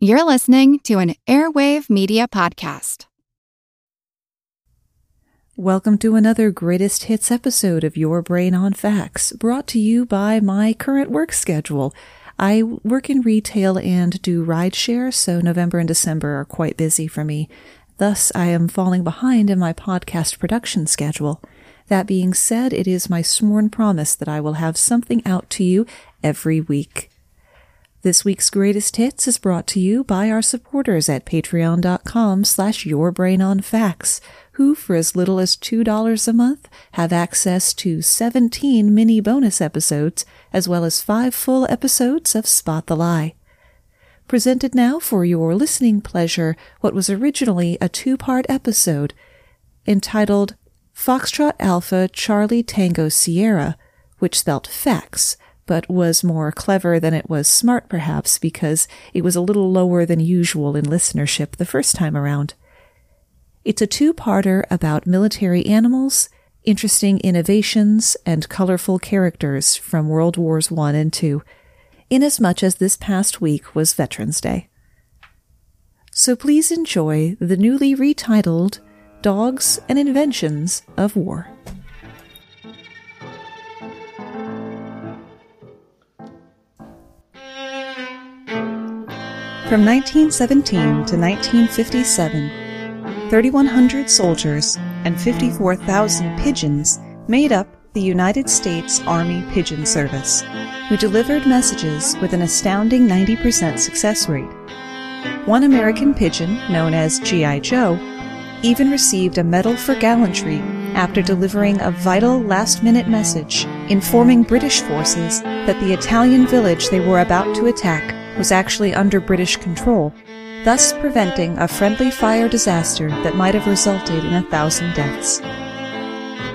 You're listening to an Airwave Media Podcast. Welcome to another greatest hits episode of Your Brain on Facts, brought to you by my current work schedule. I work in retail and do rideshare, so November and December are quite busy for me. Thus, I am falling behind in my podcast production schedule. That being said, it is my sworn promise that I will have something out to you every week. This week's greatest hits is brought to you by our supporters at patreon.com slash yourbrainonfacts, who for as little as $2 a month have access to 17 mini bonus episodes, as well as five full episodes of Spot the Lie. Presented now for your listening pleasure, what was originally a two-part episode entitled Foxtrot Alpha Charlie Tango Sierra, which spelt facts, but was more clever than it was smart, perhaps, because it was a little lower than usual in listenership the first time around. It's a two-parter about military animals, interesting innovations, and colorful characters from World Wars I and II, inasmuch as this past week was Veterans Day. So please enjoy the newly retitled Dogs and Inventions of War. From 1917 to 1957, 3,100 soldiers and 54,000 pigeons made up the United States Army Pigeon Service, who delivered messages with an astounding 90% success rate. One American pigeon, known as G.I. Joe, even received a Medal for Gallantry after delivering a vital last minute message informing British forces that the Italian village they were about to attack was actually under British control, thus preventing a friendly fire disaster that might have resulted in a thousand deaths.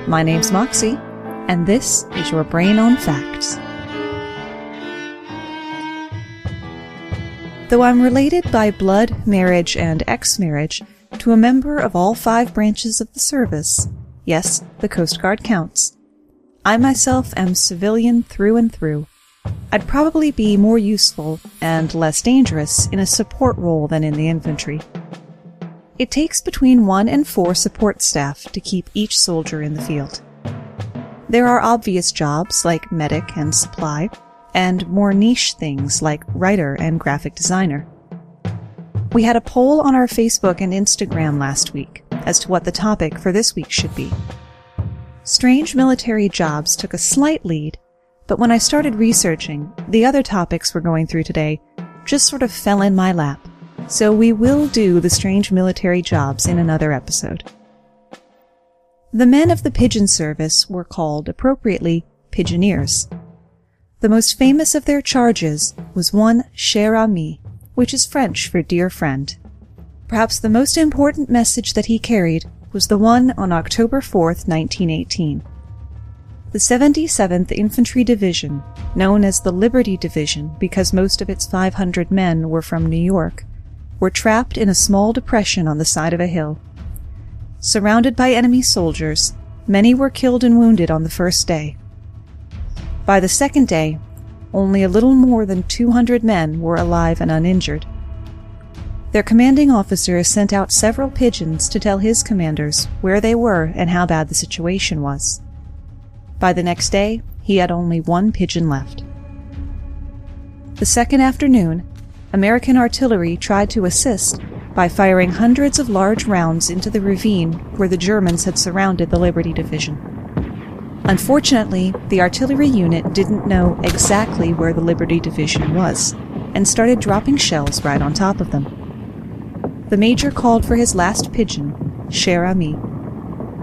My name's Moxie, and this is your Brain on Facts. Though I'm related by blood, marriage, and ex-marriage to a member of all five branches of the service, yes, the Coast Guard counts. I myself am civilian through and through, I'd probably be more useful and less dangerous in a support role than in the infantry. It takes between one and four support staff to keep each soldier in the field. There are obvious jobs like medic and supply, and more niche things like writer and graphic designer. We had a poll on our Facebook and Instagram last week as to what the topic for this week should be. Strange military jobs took a slight lead but when I started researching, the other topics we're going through today just sort of fell in my lap. So we will do the strange military jobs in another episode. The men of the pigeon service were called, appropriately, pigeoneers. The most famous of their charges was one cher ami, which is French for dear friend. Perhaps the most important message that he carried was the one on October 4th, 1918. The 77th Infantry Division, known as the Liberty Division because most of its 500 men were from New York, were trapped in a small depression on the side of a hill. Surrounded by enemy soldiers, many were killed and wounded on the first day. By the second day, only a little more than 200 men were alive and uninjured. Their commanding officer sent out several pigeons to tell his commanders where they were and how bad the situation was. By the next day, he had only one pigeon left. The second afternoon, American artillery tried to assist by firing hundreds of large rounds into the ravine where the Germans had surrounded the Liberty Division. Unfortunately, the artillery unit didn't know exactly where the Liberty Division was and started dropping shells right on top of them. The major called for his last pigeon, cher ami,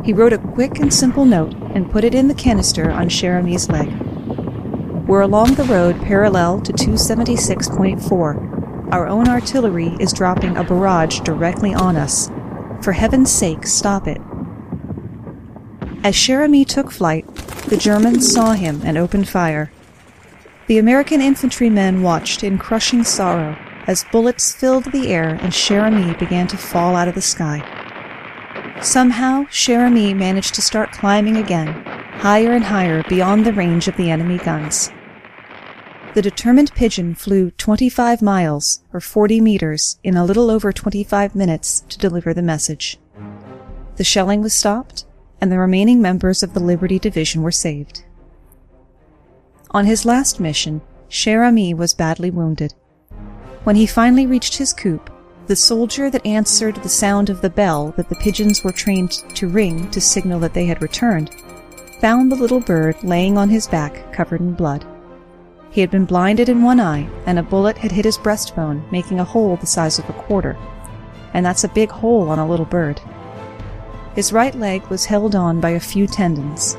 he wrote a quick and simple note and put it in the canister on cher leg. We're along the road parallel to 276.4. Our own artillery is dropping a barrage directly on us. For heaven's sake, stop it. As cher took flight, the Germans saw him and opened fire. The American infantrymen watched in crushing sorrow as bullets filled the air and cher began to fall out of the sky. Somehow, cher ami managed to start climbing again, higher and higher beyond the range of the enemy guns. the determined pigeon flew 25 miles, or 40 meters, in a little over 25 minutes to deliver the message. The shelling was stopped, and the remaining members of the Liberty Division were saved. On his last mission, Cher Ami was badly wounded. When he finally reached his coop, the soldier that answered the sound of the bell that the pigeons were trained to ring to signal that they had returned found the little bird laying on his back covered in blood. He had been blinded in one eye, and a bullet had hit his breastbone, making a hole the size of a quarter. And that's a big hole on a little bird. His right leg was held on by a few tendons.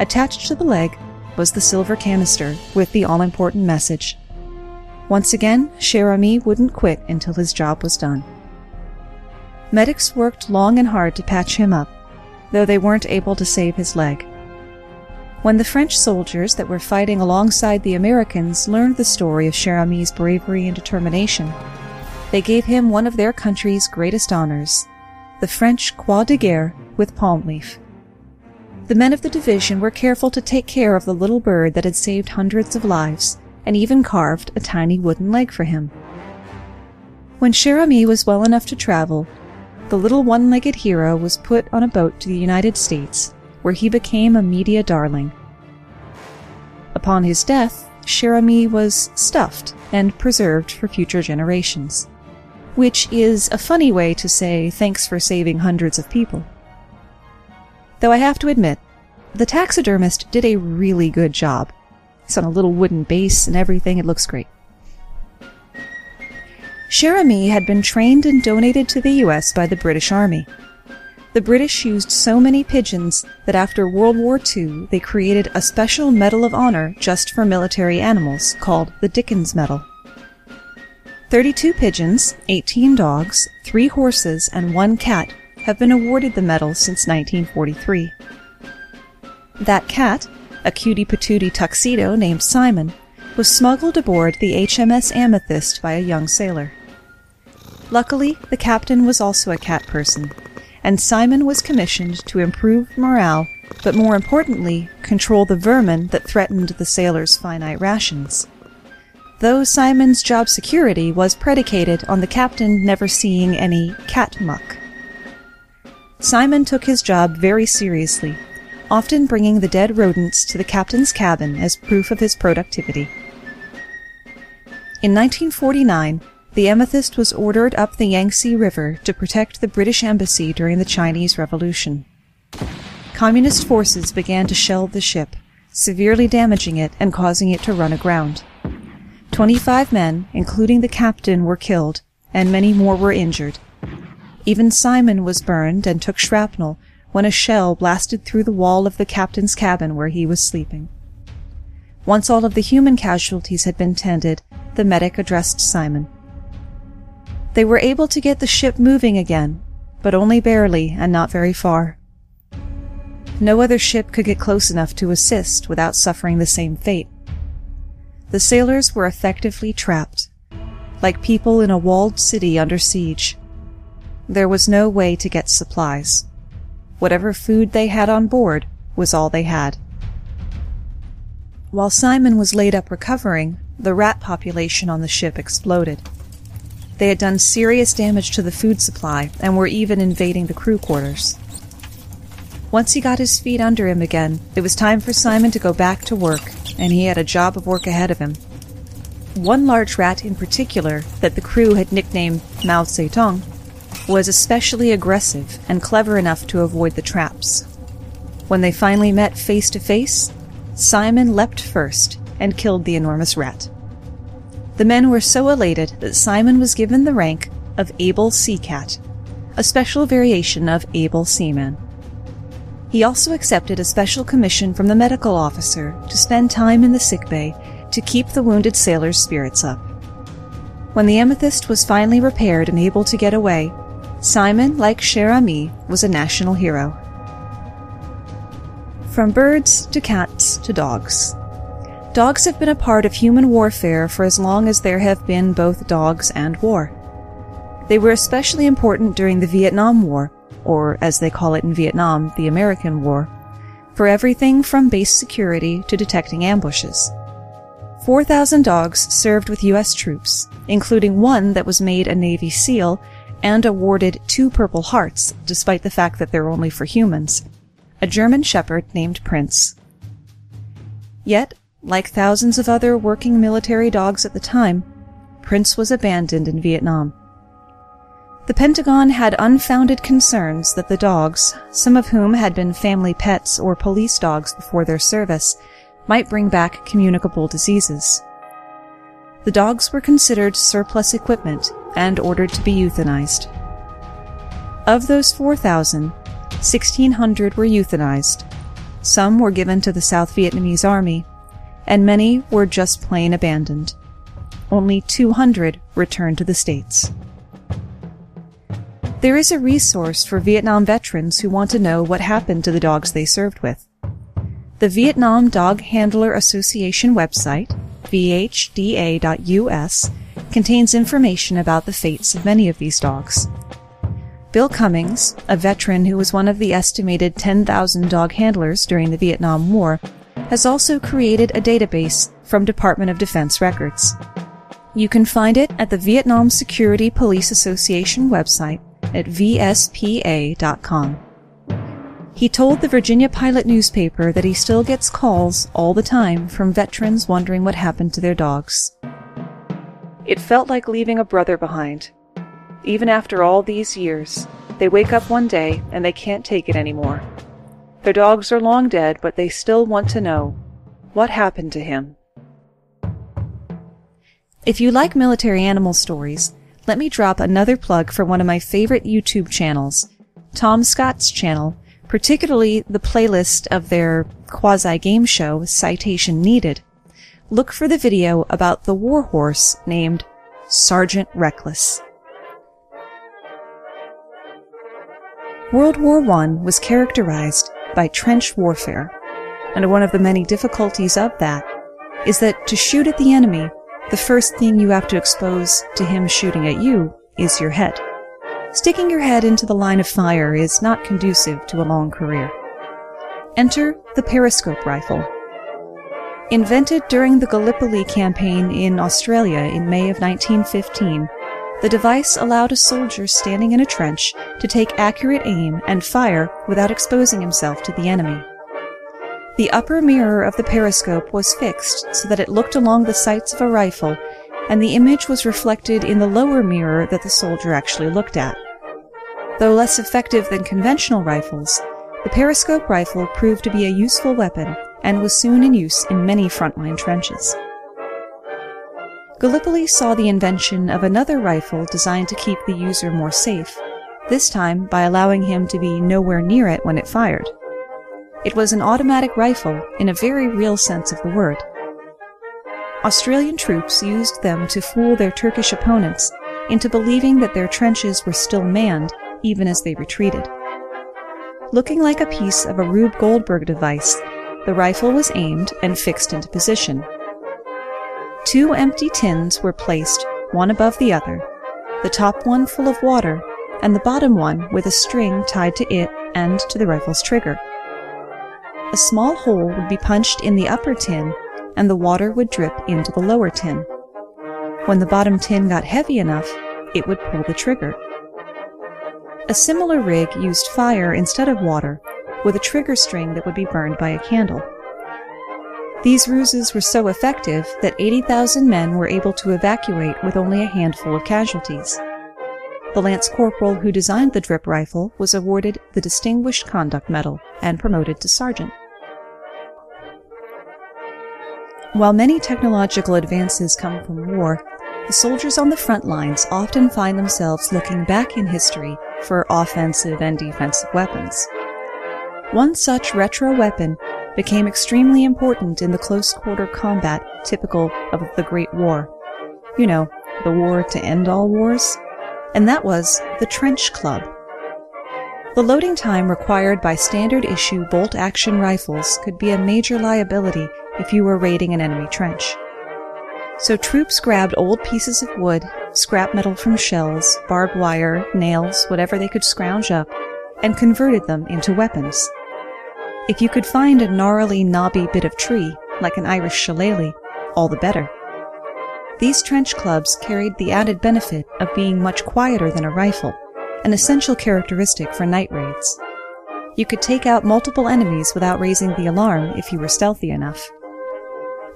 Attached to the leg was the silver canister with the all important message. Once again, Cher Ami wouldn't quit until his job was done. Medics worked long and hard to patch him up, though they weren't able to save his leg. When the French soldiers that were fighting alongside the Americans learned the story of Cher Ami's bravery and determination, they gave him one of their country's greatest honors, the French Croix de Guerre with palm leaf. The men of the division were careful to take care of the little bird that had saved hundreds of lives, and even carved a tiny wooden leg for him. When Cher Ami was well enough to travel, the little one-legged hero was put on a boat to the United States where he became a media darling. Upon his death, Cher Ami was stuffed and preserved for future generations, which is a funny way to say thanks for saving hundreds of people. Though I have to admit, the taxidermist did a really good job. It's on a little wooden base and everything, it looks great. Cherami had been trained and donated to the US by the British Army. The British used so many pigeons that after World War II they created a special Medal of Honor just for military animals called the Dickin Medal. 32 pigeons, 18 dogs, 3 horses, and 1 cat have been awarded the medal since 1943. That cat, a cutie patootie tuxedo named Simon, was smuggled aboard the HMS Amethyst by a young sailor. Luckily, the captain was also a cat person, and Simon was commissioned to improve morale, but more importantly, control the vermin that threatened the sailors' finite rations. Though Simon's job security was predicated on the captain never seeing any cat muck. Simon took his job very seriously, often bringing the dead rodents to the captain's cabin as proof of his productivity. In 1949, the Amethyst was ordered up the Yangtze River to protect the British Embassy during the Chinese Revolution. Communist forces began to shell the ship, severely damaging it and causing it to run aground. Twenty-five men, including the captain, were killed, and many more were injured. Even Simon was burned and took shrapnel when a shell blasted through the wall of the captain's cabin where he was sleeping. Once all of the human casualties had been tended, the medic addressed Simon. They were able to get the ship moving again, but only barely and not very far. No other ship could get close enough to assist without suffering the same fate. The sailors were effectively trapped, like people in a walled city under siege. There was no way to get supplies. Whatever food they had on board was all they had. While Simon was laid up recovering, the rat population on the ship exploded. They had done serious damage to the food supply and were even invading the crew quarters. Once he got his feet under him again, it was time for Simon to go back to work, and he had a job of work ahead of him. One large rat in particular, that the crew had nicknamed Mao Zedong, was especially aggressive and clever enough to avoid the traps. When they finally met face to face, Simon leapt first and killed the enormous rat. The men were so elated that Simon was given the rank of Able Sea Cat, a special variation of Able Seaman. He also accepted a special commission from the medical officer to spend time in the sick bay to keep the wounded sailors' spirits up. When the amethyst was finally repaired and able to get away, Simon, like Cher Ami, was a national hero. From birds to cats to dogs, Dogs have been a part of human warfare for as long as there have been both dogs and war. They were especially important during the Vietnam War, or as they call it in Vietnam, the American War, for everything from base security to detecting ambushes. 4,000 dogs served with U.S. troops, including one that was made a Navy SEAL and awarded two Purple Hearts, despite the fact that they're only for humans, a German Shepherd named Prince. Yet, like thousands of other working military dogs at the time, Prince was abandoned in Vietnam. The Pentagon had unfounded concerns that the dogs, some of whom had been family pets or police dogs before their service, might bring back communicable diseases. The dogs were considered surplus equipment and ordered to be euthanized. Of those 4,000, 1,600 were euthanized. Some were given to the South Vietnamese Army, and many were just plain abandoned. Only 200 returned to the States. There is a resource for Vietnam veterans who want to know what happened to the dogs they served with. The Vietnam Dog Handler Association website, vhda.us, contains information about the fates of many of these dogs. Bill Cummings, a veteran who was one of the estimated 10,000 dog handlers during the Vietnam War, has also created a database from Department of Defense records. You can find it at the Vietnam Security Police Association website at vspa.com. He told the Virginia Pilot newspaper that he still gets calls all the time from veterans wondering what happened to their dogs. It felt like leaving a brother behind. Even after all these years, they wake up one day and they can't take it anymore. Their dogs are long dead, but they still want to know what happened to him. If you like military animal stories, let me drop another plug for one of my favorite YouTube channels, Tom Scott's channel, particularly the playlist of their quasi game show, Citation Needed. Look for the video about the war horse named Sergeant Reckless. World War I was characterized by trench warfare, and one of the many difficulties of that is that to shoot at the enemy, the first thing you have to expose to him shooting at you is your head. Sticking your head into the line of fire is not conducive to a long career. Enter the periscope rifle. Invented during the Gallipoli campaign in Australia in May of 1915, the device allowed a soldier standing in a trench to take accurate aim and fire without exposing himself to the enemy. The upper mirror of the periscope was fixed so that it looked along the sights of a rifle and the image was reflected in the lower mirror that the soldier actually looked at. Though less effective than conventional rifles, the periscope rifle proved to be a useful weapon and was soon in use in many frontline trenches. Gallipoli saw the invention of another rifle designed to keep the user more safe, this time by allowing him to be nowhere near it when it fired. It was an automatic rifle in a very real sense of the word. Australian troops used them to fool their Turkish opponents into believing that their trenches were still manned even as they retreated. Looking like a piece of a Rube Goldberg device, the rifle was aimed and fixed into position. Two empty tins were placed, one above the other, the top one full of water, and the bottom one with a string tied to it and to the rifle's trigger. A small hole would be punched in the upper tin and the water would drip into the lower tin. When the bottom tin got heavy enough, it would pull the trigger. A similar rig used fire instead of water, with a trigger string that would be burned by a candle. These ruses were so effective that 80,000 men were able to evacuate with only a handful of casualties. The lance corporal who designed the drip rifle was awarded the Distinguished Conduct Medal and promoted to sergeant. While many technological advances come from war, the soldiers on the front lines often find themselves looking back in history for offensive and defensive weapons. One such retro weapon became extremely important in the close quarter combat typical of the Great War. You know, the war to end all wars? And that was the trench club. The loading time required by standard issue bolt action rifles could be a major liability if you were raiding an enemy trench. So troops grabbed old pieces of wood, scrap metal from shells, barbed wire, nails, whatever they could scrounge up, and converted them into weapons. If you could find a gnarly, knobby bit of tree, like an Irish shillelagh, all the better. These trench clubs carried the added benefit of being much quieter than a rifle, an essential characteristic for night raids. You could take out multiple enemies without raising the alarm if you were stealthy enough.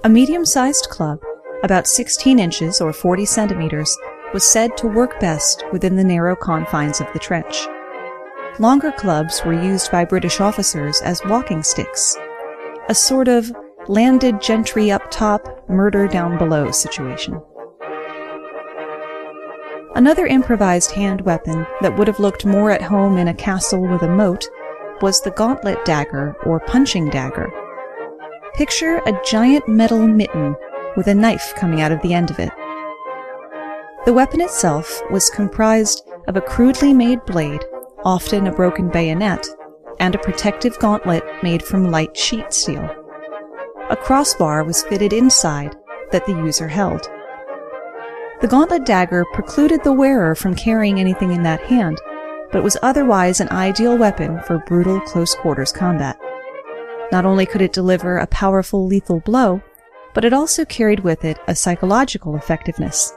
A medium-sized club, about 16 inches or 40 centimeters, was said to work best within the narrow confines of the trench. Longer clubs were used by British officers as walking sticks, a sort of landed gentry up top, murder down below situation. Another improvised hand weapon that would have looked more at home in a castle with a moat was the gauntlet dagger or punching dagger. Picture a giant metal mitten with a knife coming out of the end of it. The weapon itself was comprised of a crudely made blade, often a broken bayonet, and a protective gauntlet made from light sheet steel. A crossbar was fitted inside that the user held. The gauntlet dagger precluded the wearer from carrying anything in that hand, but was otherwise an ideal weapon for brutal close quarters combat. Not only could it deliver a powerful lethal blow, but it also carried with it a psychological effectiveness.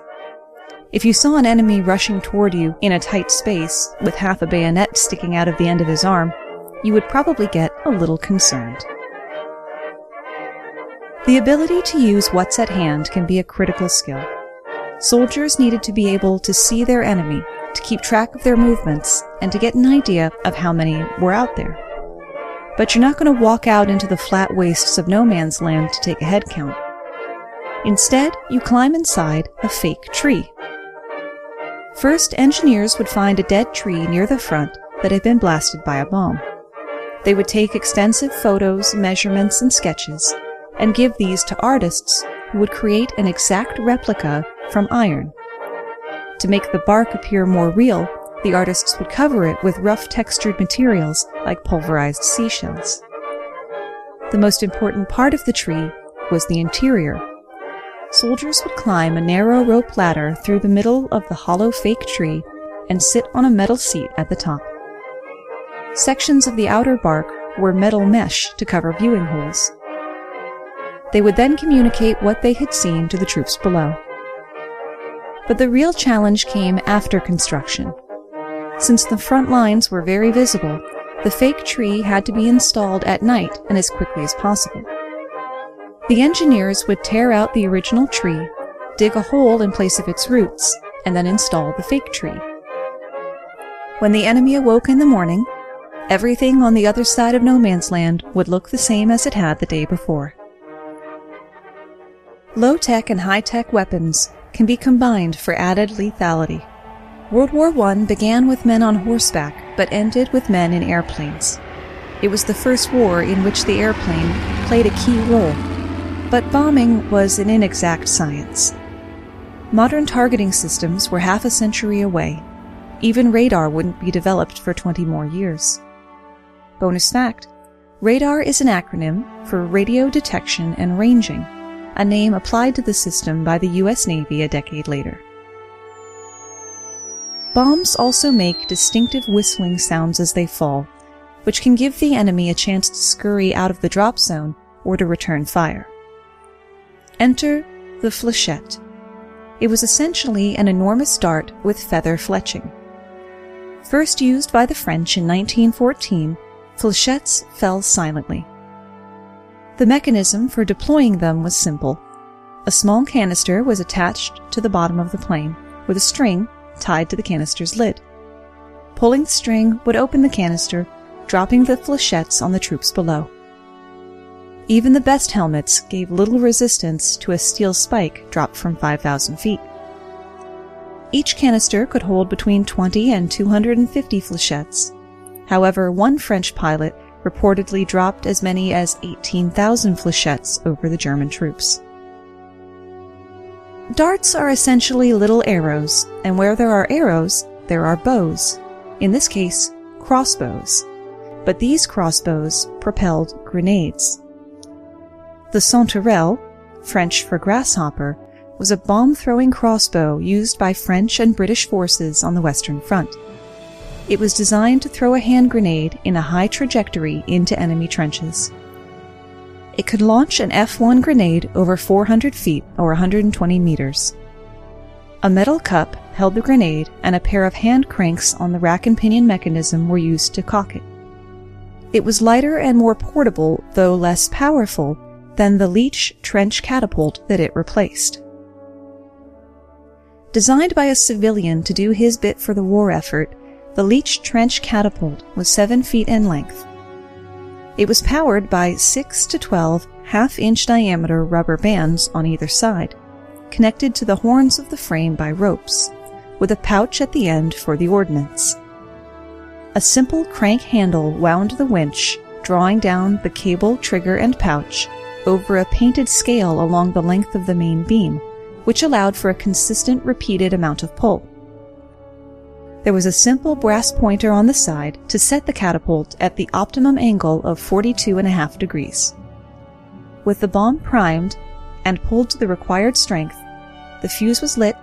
If you saw an enemy rushing toward you in a tight space with half a bayonet sticking out of the end of his arm, you would probably get a little concerned. The ability to use what's at hand can be a critical skill. Soldiers needed to be able to see their enemy, to keep track of their movements, and to get an idea of how many were out there. But you're not going to walk out into the flat wastes of no man's land to take a head count. Instead, you climb inside a fake tree. First, engineers would find a dead tree near the front that had been blasted by a bomb. They would take extensive photos, measurements, and sketches, and give these to artists who would create an exact replica from iron. To make the bark appear more real, the artists would cover it with rough textured materials like pulverized seashells. The most important part of the tree was the interior. Soldiers would climb a narrow rope ladder through the middle of the hollow fake tree and sit on a metal seat at the top. Sections of the outer bark were metal mesh to cover viewing holes. They would then communicate what they had seen to the troops below. But the real challenge came after construction. Since the front lines were very visible, the fake tree had to be installed at night and as quickly as possible. The engineers would tear out the original tree, dig a hole in place of its roots, and then install the fake tree. When the enemy awoke in the morning, everything on the other side of no man's land would look the same as it had the day before. Low-tech and high-tech weapons can be combined for added lethality. World War I began with men on horseback, but ended with men in airplanes. It was the first war in which the airplane played a key role, but bombing was an inexact science. Modern targeting systems were half a century away. Even radar wouldn't be developed for 20 more years. Bonus fact radar is an acronym for radio detection and ranging a name applied to the system by the U.S. Navy a decade later. Bombs also make distinctive whistling sounds as they fall, which can give the enemy a chance to scurry out of the drop zone or to return fire. Enter the flechette. It was essentially an enormous dart with feather fletching. First used by the French in 1914, flechettes fell silently. The mechanism for deploying them was simple. A small canister was attached to the bottom of the plane, with a string tied to the canister's lid. Pulling the string would open the canister, dropping the flechettes on the troops below. Even the best helmets gave little resistance to a steel spike dropped from 5,000 feet. Each canister could hold between 20 and 250 flechettes. However, one French pilot reportedly dropped as many as 18,000 flechettes over the German troops. Darts are essentially little arrows, and where there are arrows, there are bows. In this case, crossbows. But these crossbows propelled grenades. The Sauterelle, French for grasshopper, was a bomb-throwing crossbow used by French and British forces on the Western Front. It was designed to throw a hand grenade in a high trajectory into enemy trenches. It could launch an F 1 grenade over 400 feet or 120 meters. A metal cup held the grenade, and a pair of hand cranks on the rack and pinion mechanism were used to cock it. It was lighter and more portable, though less powerful, than the Leach trench catapult that it replaced. Designed by a civilian to do his bit for the war effort, the Leach trench catapult was 7 feet in length. It was powered by 6 to 12 half inch diameter rubber bands on either side, connected to the horns of the frame by ropes, with a pouch at the end for the ordnance. A simple crank handle wound the winch, drawing down the cable, trigger, and pouch over a painted scale along the length of the main beam, which allowed for a consistent repeated amount of pull. There was a simple brass pointer on the side to set the catapult at the optimum angle of 42.5 degrees. With the bomb primed and pulled to the required strength, the fuse was lit,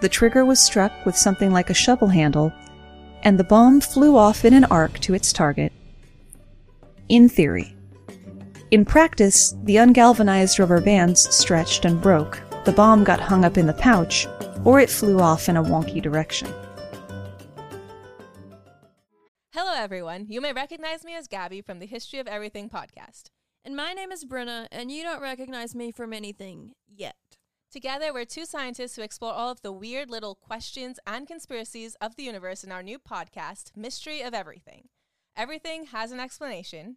the trigger was struck with something like a shovel handle, and the bomb flew off in an arc to its target. In theory. In practice, the ungalvanized rubber bands stretched and broke, the bomb got hung up in the pouch, or it flew off in a wonky direction. Hello, everyone. You may recognize me as Gabby from the History of Everything podcast. And my name is Brenna, and you don't recognize me from anything yet. Together, we're two scientists who explore all of the weird little questions and conspiracies of the universe in our new podcast, Mystery of Everything. Everything has an explanation.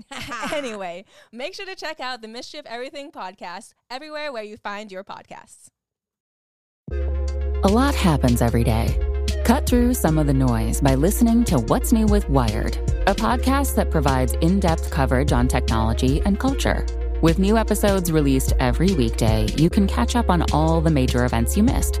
anyway, make sure to check out the Mystery of Everything podcast everywhere where you find your podcasts. A lot happens every day. Cut through some of the noise by listening to What's New with Wired, a podcast that provides in depth coverage on technology and culture. With new episodes released every weekday, you can catch up on all the major events you missed.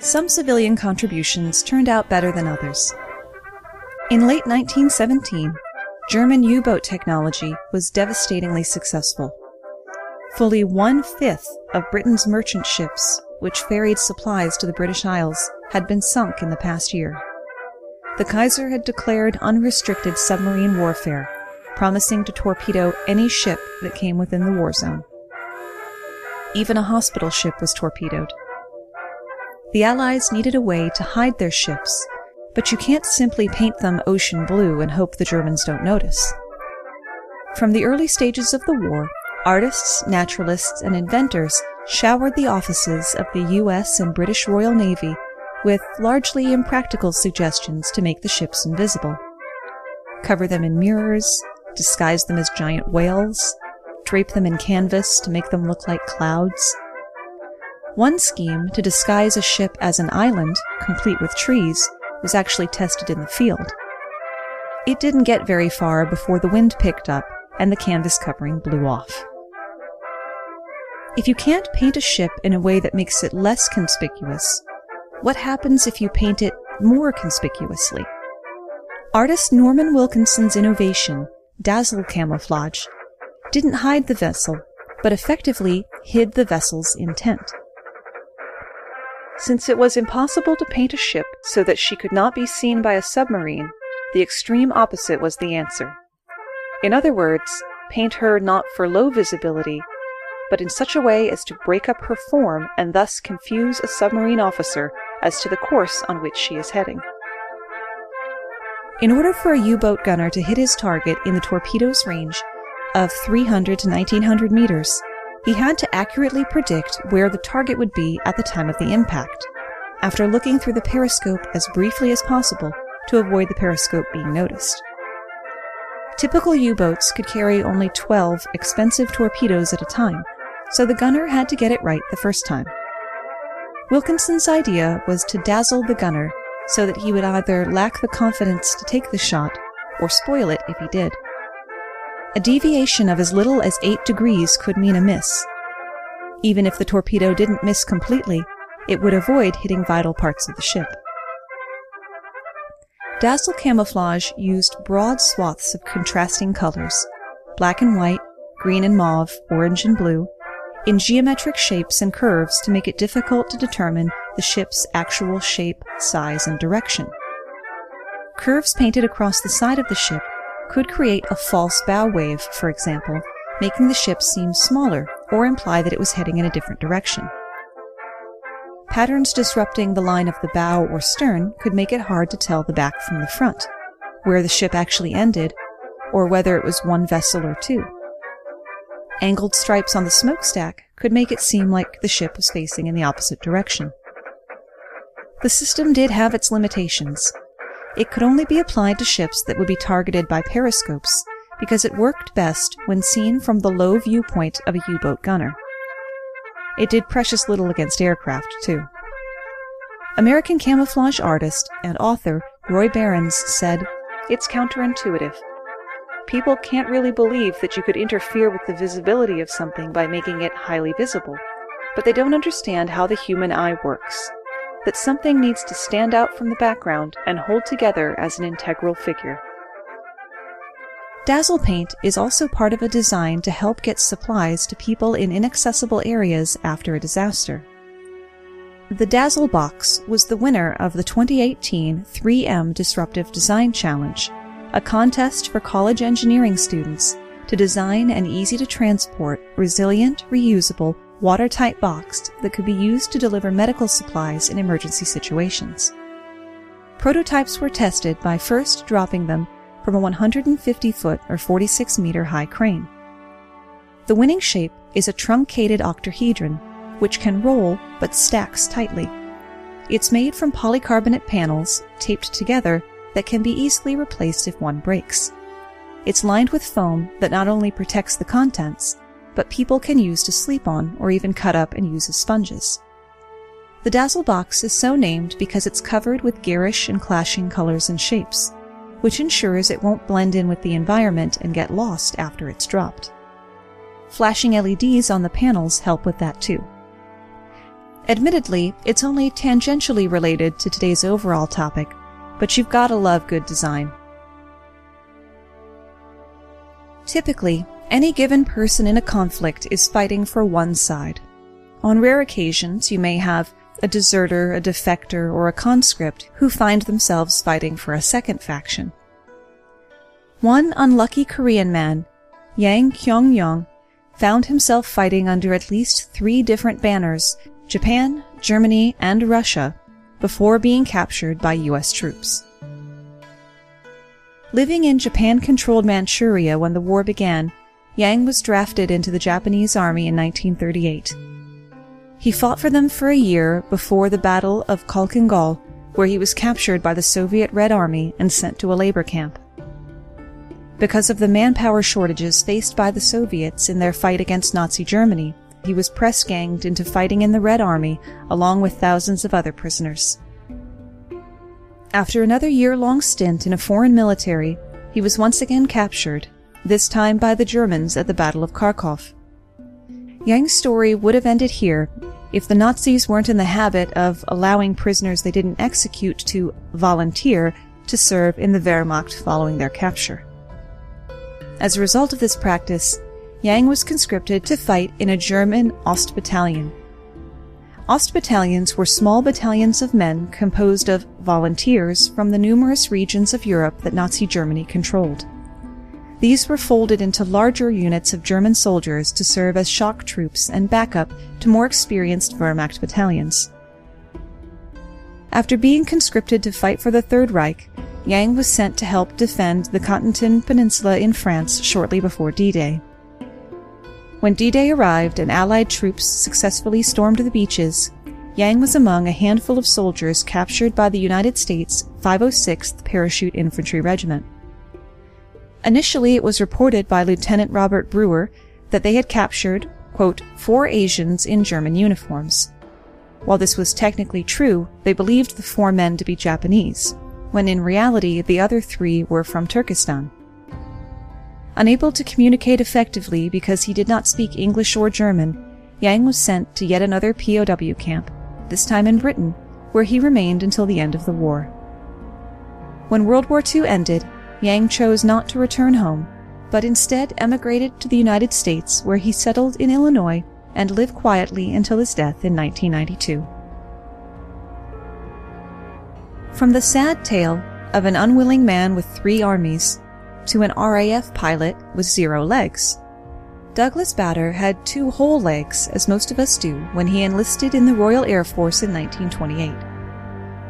Some civilian contributions turned out better than others. In late 1917, German U boat technology was devastatingly successful. Fully one fifth of Britain's merchant ships, which ferried supplies to the British Isles, had been sunk in the past year. The Kaiser had declared unrestricted submarine warfare, promising to torpedo any ship that came within the war zone. Even a hospital ship was torpedoed. The Allies needed a way to hide their ships, but you can't simply paint them ocean blue and hope the Germans don't notice. From the early stages of the war, artists, naturalists, and inventors showered the offices of the US and British Royal Navy with largely impractical suggestions to make the ships invisible. Cover them in mirrors, disguise them as giant whales, drape them in canvas to make them look like clouds, one scheme to disguise a ship as an island, complete with trees, was actually tested in the field. It didn't get very far before the wind picked up and the canvas covering blew off. If you can't paint a ship in a way that makes it less conspicuous, what happens if you paint it more conspicuously? Artist Norman Wilkinson's innovation, dazzle camouflage, didn't hide the vessel, but effectively hid the vessel's intent. Since it was impossible to paint a ship so that she could not be seen by a submarine, the extreme opposite was the answer. In other words, paint her not for low visibility, but in such a way as to break up her form and thus confuse a submarine officer as to the course on which she is heading. In order for a U boat gunner to hit his target in the torpedo's range of 300 to 1900 meters, he had to accurately predict where the target would be at the time of the impact, after looking through the periscope as briefly as possible to avoid the periscope being noticed. Typical U boats could carry only 12 expensive torpedoes at a time, so the gunner had to get it right the first time. Wilkinson's idea was to dazzle the gunner so that he would either lack the confidence to take the shot or spoil it if he did. A deviation of as little as 8 degrees could mean a miss. Even if the torpedo didn't miss completely, it would avoid hitting vital parts of the ship. Dazzle camouflage used broad swaths of contrasting colors black and white, green and mauve, orange and blue in geometric shapes and curves to make it difficult to determine the ship's actual shape, size, and direction. Curves painted across the side of the ship could create a false bow wave, for example, making the ship seem smaller or imply that it was heading in a different direction. Patterns disrupting the line of the bow or stern could make it hard to tell the back from the front, where the ship actually ended, or whether it was one vessel or two. Angled stripes on the smokestack could make it seem like the ship was facing in the opposite direction. The system did have its limitations. It could only be applied to ships that would be targeted by periscopes because it worked best when seen from the low viewpoint of a U-boat gunner. It did precious little against aircraft, too. American camouflage artist and author Roy Behrens said, It's counterintuitive. People can't really believe that you could interfere with the visibility of something by making it highly visible, but they don't understand how the human eye works. That something needs to stand out from the background and hold together as an integral figure. Dazzle Paint is also part of a design to help get supplies to people in inaccessible areas after a disaster. The Dazzle Box was the winner of the 2018 3M Disruptive Design Challenge, a contest for college engineering students to design an easy to transport, resilient, reusable, watertight box that could be used to deliver medical supplies in emergency situations. Prototypes were tested by first dropping them from a 150 foot or 46 meter high crane. The winning shape is a truncated octahedron, which can roll but stacks tightly. It's made from polycarbonate panels taped together that can be easily replaced if one breaks. It's lined with foam that not only protects the contents, but people can use to sleep on or even cut up and use as sponges. The Dazzle box is so named because it's covered with garish and clashing colors and shapes which ensures it won't blend in with the environment and get lost after it's dropped. Flashing LEDs on the panels help with that too. Admittedly, it's only tangentially related to today's overall topic, but you've gotta love good design. Typically, any given person in a conflict is fighting for one side. On rare occasions, you may have a deserter, a defector, or a conscript who find themselves fighting for a second faction. One unlucky Korean man, Yang Kyung-yong, found himself fighting under at least three different banners, Japan, Germany, and Russia, before being captured by US troops. Living in Japan-controlled Manchuria when the war began, Yang was drafted into the Japanese army in 1938. He fought for them for a year before the Battle of Khalkhin Gol, where he was captured by the Soviet Red Army and sent to a labor camp. Because of the manpower shortages faced by the Soviets in their fight against Nazi Germany, he was press ganged into fighting in the Red Army along with thousands of other prisoners. After another year long stint in a foreign military, he was once again captured, this time by the Germans at the Battle of Kharkov. Yang's story would have ended here if the Nazis weren't in the habit of allowing prisoners they didn't execute to volunteer to serve in the Wehrmacht following their capture. As a result of this practice, Yang was conscripted to fight in a German Ostbattalion. Ostbattalions were small battalions of men composed of volunteers from the numerous regions of Europe that Nazi Germany controlled. These were folded into larger units of German soldiers to serve as shock troops and backup to more experienced Wehrmacht battalions. After being conscripted to fight for the Third Reich, Yang was sent to help defend the Cotentin Peninsula in France shortly before D-Day. When D Day arrived and Allied troops successfully stormed the beaches, Yang was among a handful of soldiers captured by the United States 506th Parachute Infantry Regiment. Initially, it was reported by Lieutenant Robert Brewer that they had captured, quote, four Asians in German uniforms. While this was technically true, they believed the four men to be Japanese, when in reality the other three were from Turkestan. Unable to communicate effectively because he did not speak English or German, Yang was sent to yet another POW camp, this time in Britain, where he remained until the end of the war. When World War II ended, Yang chose not to return home, but instead emigrated to the United States where he settled in Illinois and lived quietly until his death in 1992. From the sad tale of an unwilling man with three armies to an RAF pilot with zero legs, Douglas Bader had two whole legs, as most of us do, when he enlisted in the Royal Air Force in 1928.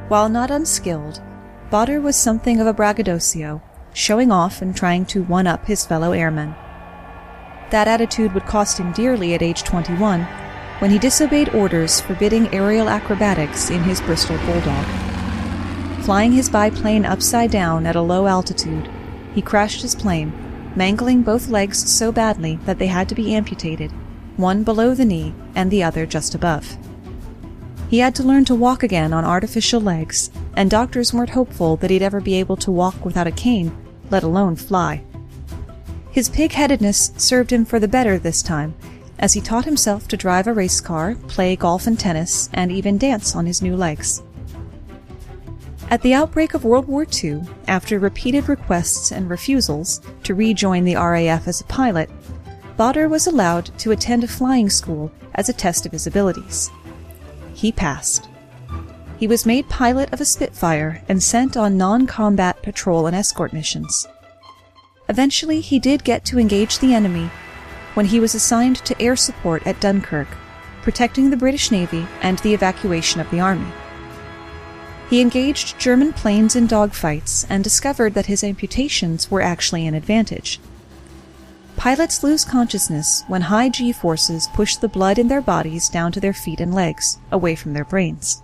While not unskilled, Bader was something of a braggadocio, showing off and trying to one up his fellow airmen. That attitude would cost him dearly at age 21 when he disobeyed orders forbidding aerial acrobatics in his Bristol Bulldog. Flying his biplane upside down at a low altitude, he crashed his plane mangling both legs so badly that they had to be amputated, one below the knee and the other just above. He had to learn to walk again on artificial legs, and doctors weren't hopeful that he'd ever be able to walk without a cane, let alone fly. His pig-headedness served him for the better this time, as he taught himself to drive a race car, play golf and tennis, and even dance on his new legs. At the outbreak of World War II, after repeated requests and refusals to rejoin the RAF as a pilot, Bader was allowed to attend a flying school as a test of his abilities. He passed. He was made pilot of a Spitfire and sent on non-combat patrol and escort missions. Eventually, he did get to engage the enemy when he was assigned to air support at Dunkirk, protecting the British Navy and the evacuation of the army. He engaged German planes in dogfights and discovered that his amputations were actually an advantage. Pilots lose consciousness when high G forces push the blood in their bodies down to their feet and legs, away from their brains.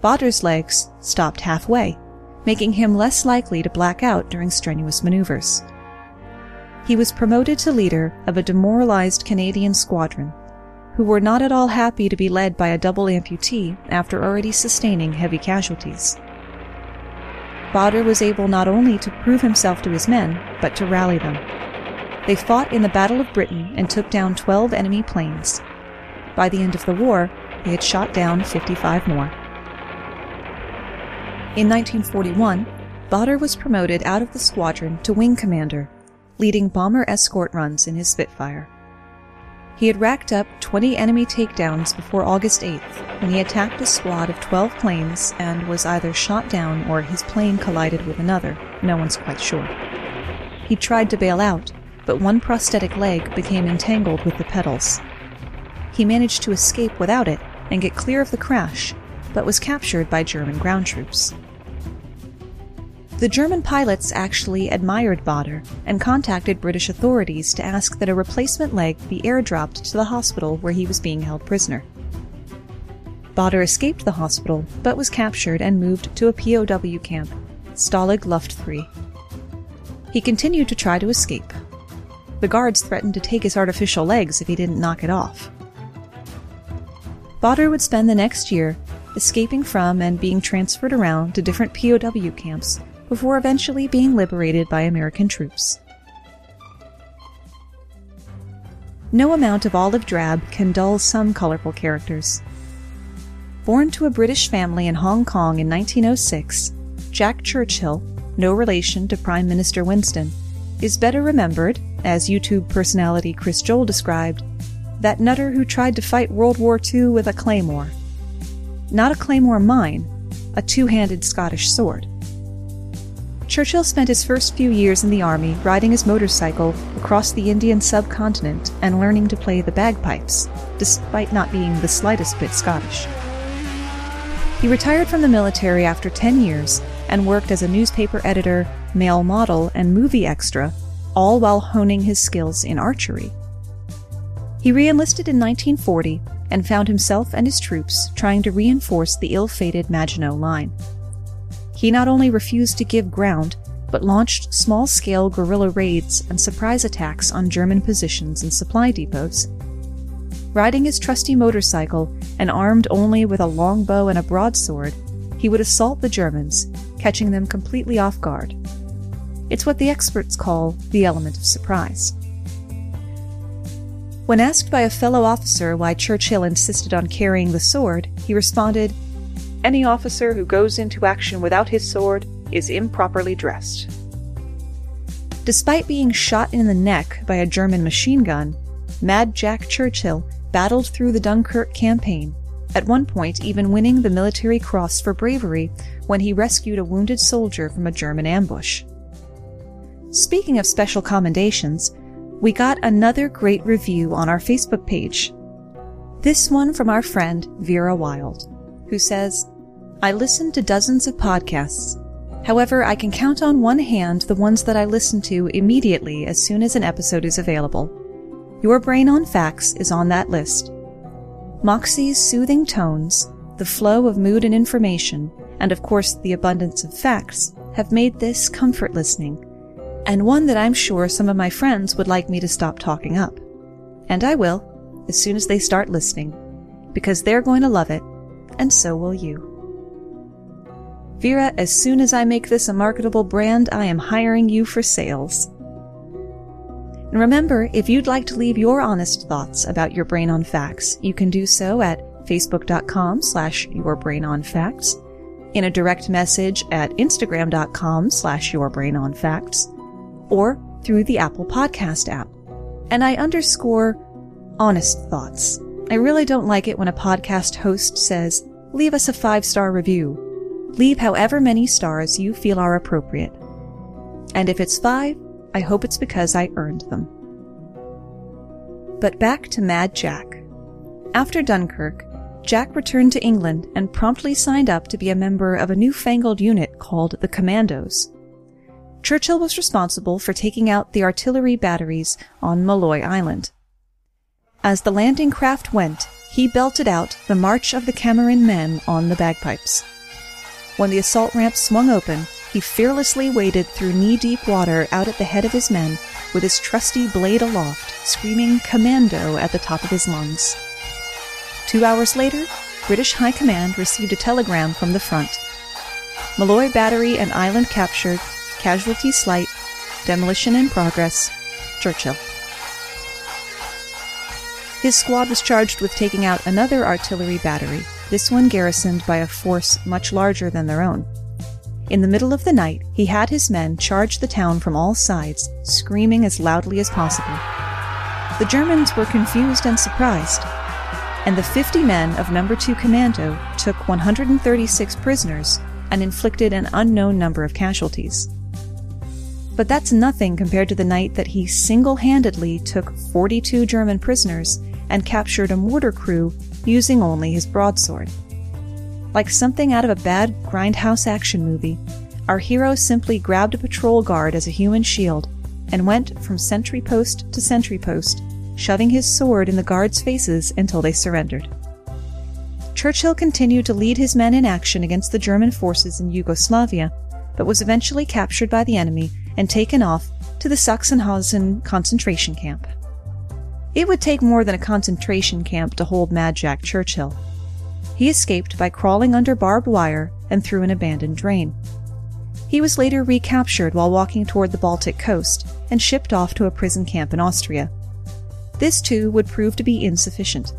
Bader's legs stopped halfway, making him less likely to black out during strenuous maneuvers. He was promoted to leader of a demoralized Canadian squadron who were not at all happy to be led by a double amputee after already sustaining heavy casualties. Bader was able not only to prove himself to his men, but to rally them. They fought in the Battle of Britain and took down 12 enemy planes. By the end of the war, they had shot down 55 more. In 1941, Bader was promoted out of the squadron to wing commander, leading bomber escort runs in his Spitfire. He had racked up 20 enemy takedowns before August 8th when he attacked a squad of 12 planes and was either shot down or his plane collided with another. No one's quite sure. He tried to bail out, but one prosthetic leg became entangled with the pedals. He managed to escape without it and get clear of the crash, but was captured by German ground troops. The German pilots actually admired Bader and contacted British authorities to ask that a replacement leg be airdropped to the hospital where he was being held prisoner. Bader escaped the hospital, but was captured and moved to a POW camp, Stalag Luft 3. He continued to try to escape. The guards threatened to take his artificial legs if he didn't knock it off. Bader would spend the next year escaping from and being transferred around to different POW camps before eventually being liberated by American troops. No amount of olive drab can dull some colorful characters. Born to a British family in Hong Kong in 1906, Jack Churchill, no relation to Prime Minister Winston, is better remembered, as YouTube personality Chris Joel described, that nutter who tried to fight World War II with a claymore. Not a claymore mine, a two handed Scottish sword. Churchill spent his first few years in the army riding his motorcycle across the Indian subcontinent and learning to play the bagpipes, despite not being the slightest bit Scottish. He retired from the military after 10 years and worked as a newspaper editor, male model, and movie extra, all while honing his skills in archery. He reenlisted in 1940 and found himself and his troops trying to reinforce the ill fated Maginot Line. He not only refused to give ground, but launched small scale guerrilla raids and surprise attacks on German positions and supply depots. Riding his trusty motorcycle and armed only with a longbow and a broadsword, he would assault the Germans, catching them completely off guard. It's what the experts call the element of surprise. When asked by a fellow officer why Churchill insisted on carrying the sword, he responded, Any officer who goes into action without his sword is improperly dressed. Despite being shot in the neck by a German machine gun, Mad Jack Churchill battled through the Dunkirk campaign, at one point even winning the Military Cross for bravery when he rescued a wounded soldier from a German ambush. Speaking of special commendations, we got another great review on our Facebook page. This one from our friend Vera Wild, who says, I listen to dozens of podcasts. However, I can count on one hand the ones that I listen to immediately as soon as an episode is available. Your Brain on Facts is on that list. Moxie's soothing tones, the flow of mood and information, and of course the abundance of facts have made this comfort listening and one that I'm sure some of my friends would like me to stop talking up. And I will, as soon as they start listening, because they're going to love it, and so will you. Vera, as soon as I make this a marketable brand, I am hiring you for sales. And remember, if you'd like to leave your honest thoughts about your brain on facts, you can do so at facebook.com slash your brain on facts, in a direct message at instagram.com slash your brain on facts, or through the Apple Podcast app. And I underscore honest thoughts. I really don't like it when a podcast host says, leave us a five star review. Leave however many stars you feel are appropriate. And if it's five, I hope it's because I earned them. But back to Mad Jack. After Dunkirk, Jack returned to England and promptly signed up to be a member of a newfangled unit called the Commandos. Churchill was responsible for taking out the artillery batteries on Maaloy Island. As the landing craft went, he belted out the March of the Cameron Men on the bagpipes. When the assault ramp swung open, he fearlessly waded through knee deep water out at the head of his men with his trusty blade aloft, screaming commando at the top of his lungs. Two hours later, British High Command received a telegram from the front. Maaloy Battery and island captured, Casualties slight. Demolition in progress. Churchill. His squad was charged with taking out another artillery battery, this one garrisoned by a force much larger than their own. In the middle of the night, he had his men charge the town from all sides, screaming as loudly as possible. The Germans were confused and surprised, and the 50 men of Number 2 Commando took 136 prisoners and inflicted an unknown number of casualties. But that's nothing compared to the night that he single handedly took 42 German prisoners and captured a mortar crew using only his broadsword. Like something out of a bad grindhouse action movie, our hero simply grabbed a patrol guard as a human shield and went from sentry post to sentry post, shoving his sword in the guards' faces until they surrendered. Churchill continued to lead his men in action against the German forces in Yugoslavia, but was eventually captured by the enemy and taken off to the Sachsenhausen concentration camp. It would take more than a concentration camp to hold Mad Jack Churchill. He escaped by crawling under barbed wire and through an abandoned drain. He was later recaptured while walking toward the Baltic coast and shipped off to a prison camp in Austria. This too would prove to be insufficient.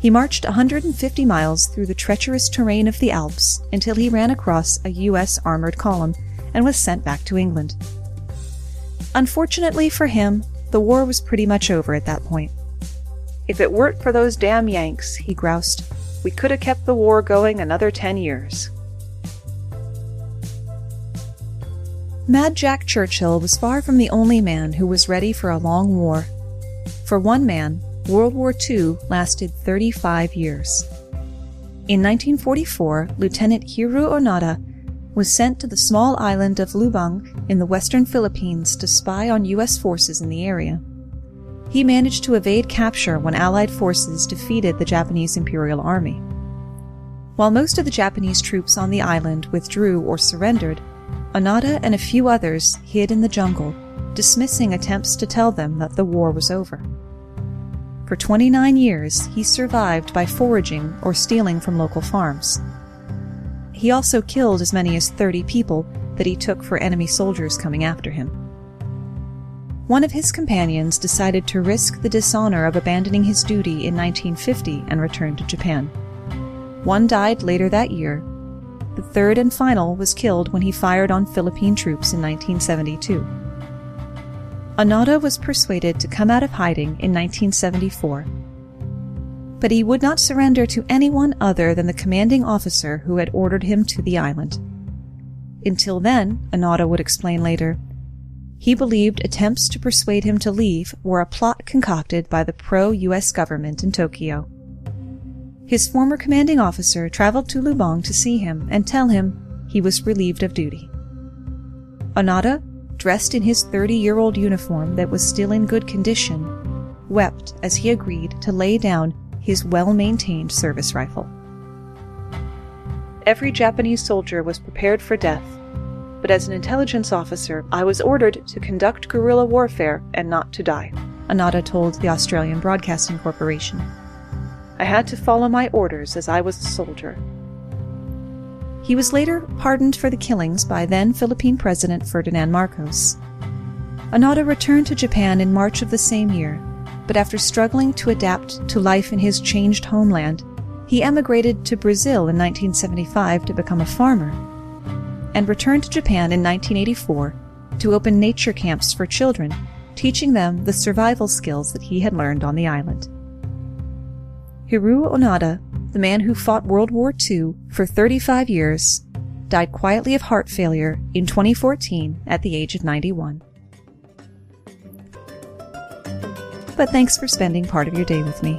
He marched 150 miles through the treacherous terrain of the Alps until he ran across a U.S. armored column and was sent back to England. Unfortunately for him, the war was pretty much over at that point. If it weren't for those damn Yanks, he groused, we could have kept the war going another ten years. Mad Jack Churchill was far from the only man who was ready for a long war. For one man, World War II lasted 35 years. In 1944, Lieutenant Hiroo Onoda was sent to the small island of Lubang in the western Philippines to spy on U.S. forces in the area. he managed to evade capture when Allied forces defeated the Japanese Imperial Army. While most of the Japanese troops on the island withdrew or surrendered, Onoda and a few others hid in the jungle, dismissing attempts to tell them that the war was over. For 29 years, he survived by foraging or stealing from local farms. He also killed as many as 30 people that he took for enemy soldiers coming after him. One of his companions decided to risk the dishonor of abandoning his duty in 1950 and return to Japan. One died later that year. The third and final was killed when he fired on Philippine troops in 1972. Onoda was persuaded to come out of hiding in 1974. But he would not surrender to anyone other than the commanding officer who had ordered him to the island. Until then, Onoda would explain later, he believed attempts to persuade him to leave were a plot concocted by the pro-US government in Tokyo. His former commanding officer traveled to Lubang to see him and tell him he was relieved of duty. Onoda, dressed in his 30-year-old uniform that was still in good condition, wept as he agreed to lay down his well-maintained service rifle. Every Japanese soldier was prepared for death, but as an intelligence officer, I was ordered to conduct guerrilla warfare and not to die, Onoda told the Australian Broadcasting Corporation. I had to follow my orders as I was a soldier. He was later pardoned for the killings by then Philippine President Ferdinand Marcos. Onoda returned to Japan in March of the same year, but after struggling to adapt to life in his changed homeland, he emigrated to Brazil in 1975 to become a farmer, and returned to Japan in 1984 to open nature camps for children, teaching them the survival skills that he had learned on the island. Hiroo Onoda, the man who fought World War II for 35 years, died quietly of heart failure in 2014 at the age of 91. But thanks for spending part of your day with me.